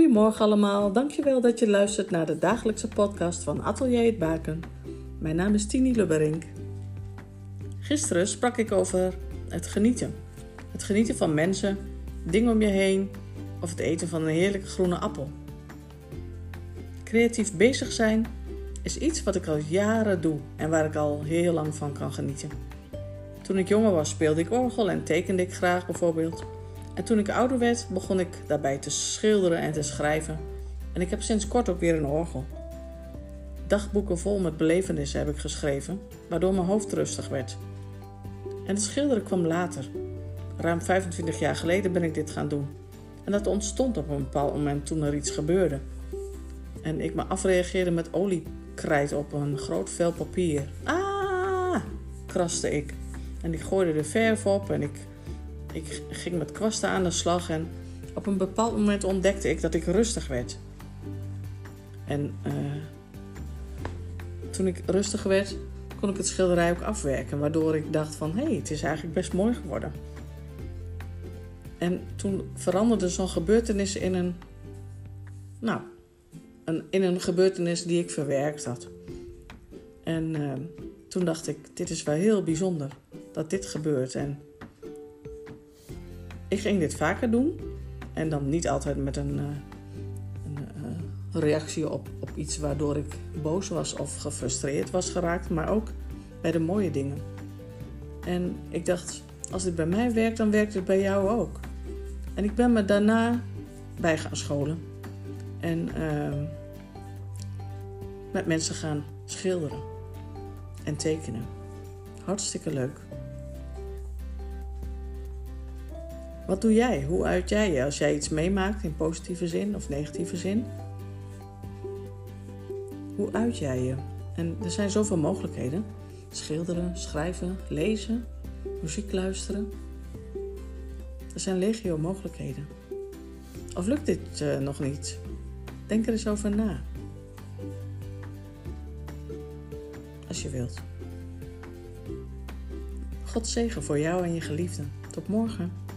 Goedemorgen allemaal, dankjewel dat je luistert naar de dagelijkse podcast van Atelier het Baken. Mijn naam is Tini Lubberink. Gisteren sprak ik over het genieten. Het genieten van mensen, dingen om je heen of het eten van een heerlijke groene appel. Creatief bezig zijn is iets wat ik al jaren doe en waar ik al heel lang van kan genieten. Toen ik jonger was speelde ik orgel en tekende ik graag bijvoorbeeld. En toen ik ouder werd, begon ik daarbij te schilderen en te schrijven. En ik heb sinds kort ook weer een orgel. Dagboeken vol met belevenissen heb ik geschreven, waardoor mijn hoofd rustig werd. En het schilderen kwam later. Ruim 25 jaar geleden ben ik dit gaan doen. En dat ontstond op een bepaald moment toen er iets gebeurde. En ik me afreageerde met oliekrijt op een groot vel papier. Ah, kraste ik. En ik gooide de verf op en ik ik ging met kwasten aan de slag en op een bepaald moment ontdekte ik dat ik rustig werd. En uh, toen ik rustig werd, kon ik het schilderij ook afwerken, waardoor ik dacht van hé, hey, het is eigenlijk best mooi geworden. En toen veranderde zo'n gebeurtenis in een, nou, een, in een gebeurtenis die ik verwerkt had. En uh, toen dacht ik, dit is wel heel bijzonder dat dit gebeurt. En ik ging dit vaker doen. En dan niet altijd met een, uh, een uh, reactie op, op iets waardoor ik boos was of gefrustreerd was geraakt. Maar ook bij de mooie dingen. En ik dacht, als dit bij mij werkt, dan werkt het bij jou ook. En ik ben me daarna bij gaan scholen. En uh, met mensen gaan schilderen en tekenen. Hartstikke leuk. Wat doe jij? Hoe uit jij je als jij iets meemaakt in positieve zin of negatieve zin? Hoe uit jij je? En er zijn zoveel mogelijkheden: schilderen, schrijven, lezen, muziek luisteren. Er zijn legio mogelijkheden. Of lukt dit uh, nog niet? Denk er eens over na. Als je wilt. God zegen voor jou en je geliefden. Tot morgen.